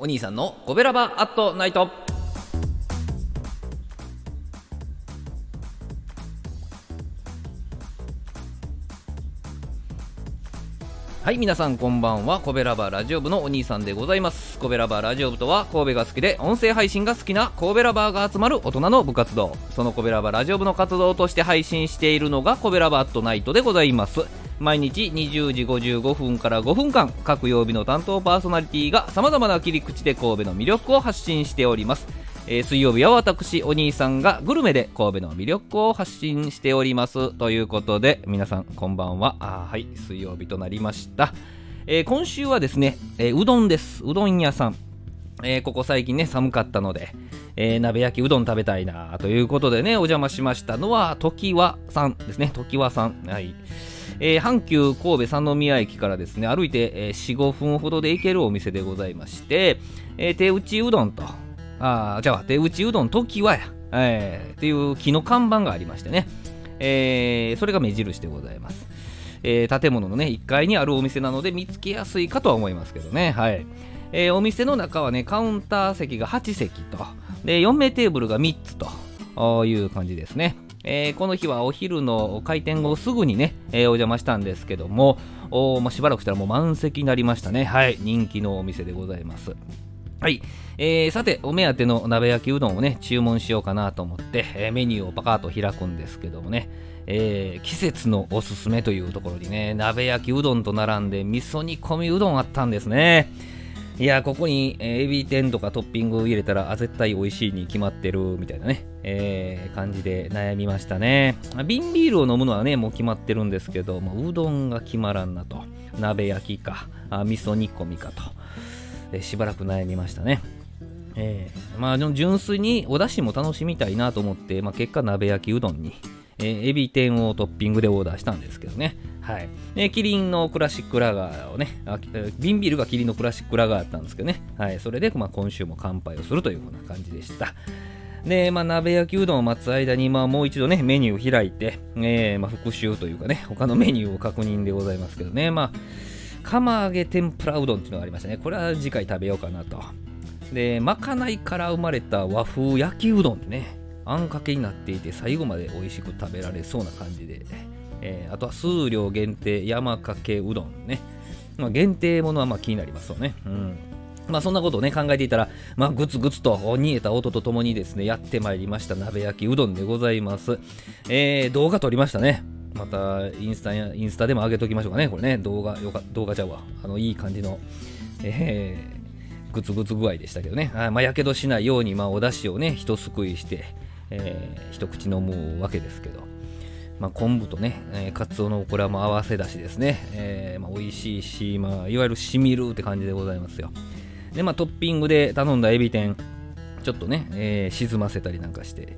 お兄さんのコベラバアットナイト。はい皆さんこんばんは。コベラバラジオ部のお兄さんでございます。コベラバラジオ部とは神戸が好きで音声配信が好きな神戸ラバーが集まる大人の部活動。そのコベラバラジオ部の活動として配信しているのがコベラバアットナイトでございます。毎日20時55分から5分間各曜日の担当パーソナリティがさまざまな切り口で神戸の魅力を発信しております。えー、水曜日は私お兄さんがグルメで神戸の魅力を発信しております。ということで皆さんこんばんは。あはい水曜日となりました、えー、今週はですね、えー、うどんです。うどん屋さん、えここ最近ね寒かったのでえー、鍋焼きうどん食べたいなということでね、お邪魔しましたのは、常盤さんですね。常盤さん。はい。えー、阪急神戸三宮駅からですね、歩いて、えー、4、5分ほどで行けるお店でございまして、えー、手打ちうどんと、あじゃあ手打ちうどん時はや、えー、っていう木の看板がありましてね、えー、それが目印でございます、えー、建物のね1階にあるお店なので見つけやすいかとは思いますけどねはい。えー、お店の中はねカウンター席が8席とで4名テーブルが3つという感じですね。えー、この日はお昼の開店後すぐにね、えー、お邪魔したんですけどもお、まあ、しばらくしたらもう満席になりましたね。はい。人気のお店でございます。はい、えー、さてお目当ての鍋焼きうどんをね注文しようかなと思って、えー、メニューをパカーと開くんですけどもね、えー、季節のおすすめというところにね鍋焼きうどんと並んで味噌煮込みうどんあったんですねいやここに、えー、エビ天とかトッピング入れたらあ絶対美味しいに決まってるみたいなね、えー、感じで悩みましたね瓶ビールを飲むのはねもう決まってるんですけどもうどんが決まらんなと鍋焼きかあ味噌煮込みかとえしばらく悩みましたね。えー、まあ、純粋にお出汁も楽しみたいなと思って、まあ、結果鍋焼きうどんに、えー、エビ天をトッピングでオーダーしたんですけどね。はい。で、キリンのクラシックラガーをね、あ瓶ビールがキリンのクラシックラガーだったんですけどね。はい。それで、まあ、今週も乾杯をするというふうな感じでした。で、まあ、鍋焼きうどんを待つ間に、まあ、もう一度ね、メニューを開いて、えー、まあ、復習というかね、他のメニューを確認でございますけどね。まあ釜揚げ天ぷらうどんっていうのがありましたね。これは次回食べようかなと。で、まかないから生まれた和風焼きうどんってね、あんかけになっていて最後まで美味しく食べられそうな感じで、えー、あとは数量限定山かけうどんね。まあ、限定ものはまあ気になりますよね。うん。まあそんなことをね考えていたら、まあ、ぐつぐつと煮えた音とともにですね、やってまいりました鍋焼きうどんでございます。えー、動画撮りましたね。またインスタやインスタでも上げときましょうかね、これね、動画、よか動画ちゃうわ、あのいい感じの、えー、グツグツ具合でしたけどね、あまあ、やけどしないように、まあ、お出汁をね、一すくいして、えー、一口飲むわけですけど、まあ、昆布とね、えー、カツオのこれはも合わせだしですね、えーまあ、美味しいし、まあ、いわゆるしみるって感じでございますよ。で、まあ、トッピングで頼んだエビ天、ちょっとね、えー、沈ませたりなんかして、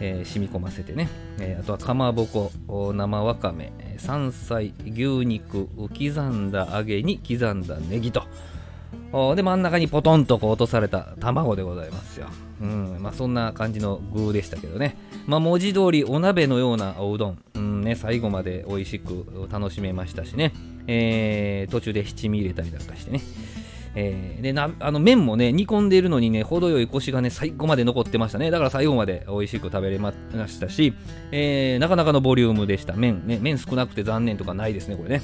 えー、染み込ませてね、えー、あとはかまぼこ生わかめ山菜牛肉刻んだ揚げに刻んだネギと。で真ん中にポトンとこう落とされた卵でございますよ、うんまあ、そんな感じの具でしたけどね、まあ、文字通りお鍋のようなおうどん、うんね、最後まで美味しく楽しめましたしね、えー、途中で七味入れたりなんかしてね。えー、でなあの麺もね煮込んでいるのにね程よいコシがね最後まで残ってましたね。だから最後まで美味しく食べれましたし、えー、なかなかのボリュームでした。麺ね麺少なくて残念とかないですねこれね。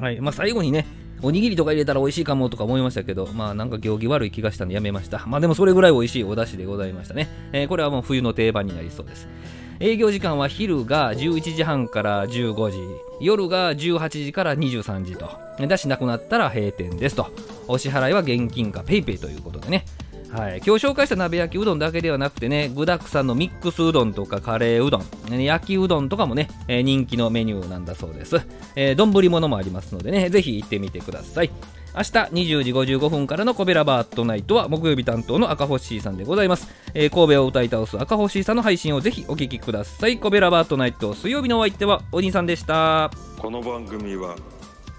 はい。まあ最後にねおにぎりとか入れたら美味しいかもとか思いましたけど、まあなんか行儀悪い気がしたんでやめました。まあでもそれぐらい美味しいお出汁でございましたね。えー、これはもう冬の定番になりそうです。営業時間は昼が11時半から15時、夜が18時から23時と。出しなくなったら閉店ですと。お支払いは現金か PayPay ということでね。はい、今日紹介した鍋焼きうどんだけではなくてね具だくさんのミックスうどんとかカレーうどん焼きうどんとかもね、えー、人気のメニューなんだそうです。丼、え物もありますのでねぜひ行ってみてください。明日20時55分からのコベラバートナイトは木曜日担当の赤星さんでございます、えー、神戸を歌い倒す赤星さんの配信をぜひお聞きください。コベラバートナイト水曜日のお相手はお兄さんでした。この番組は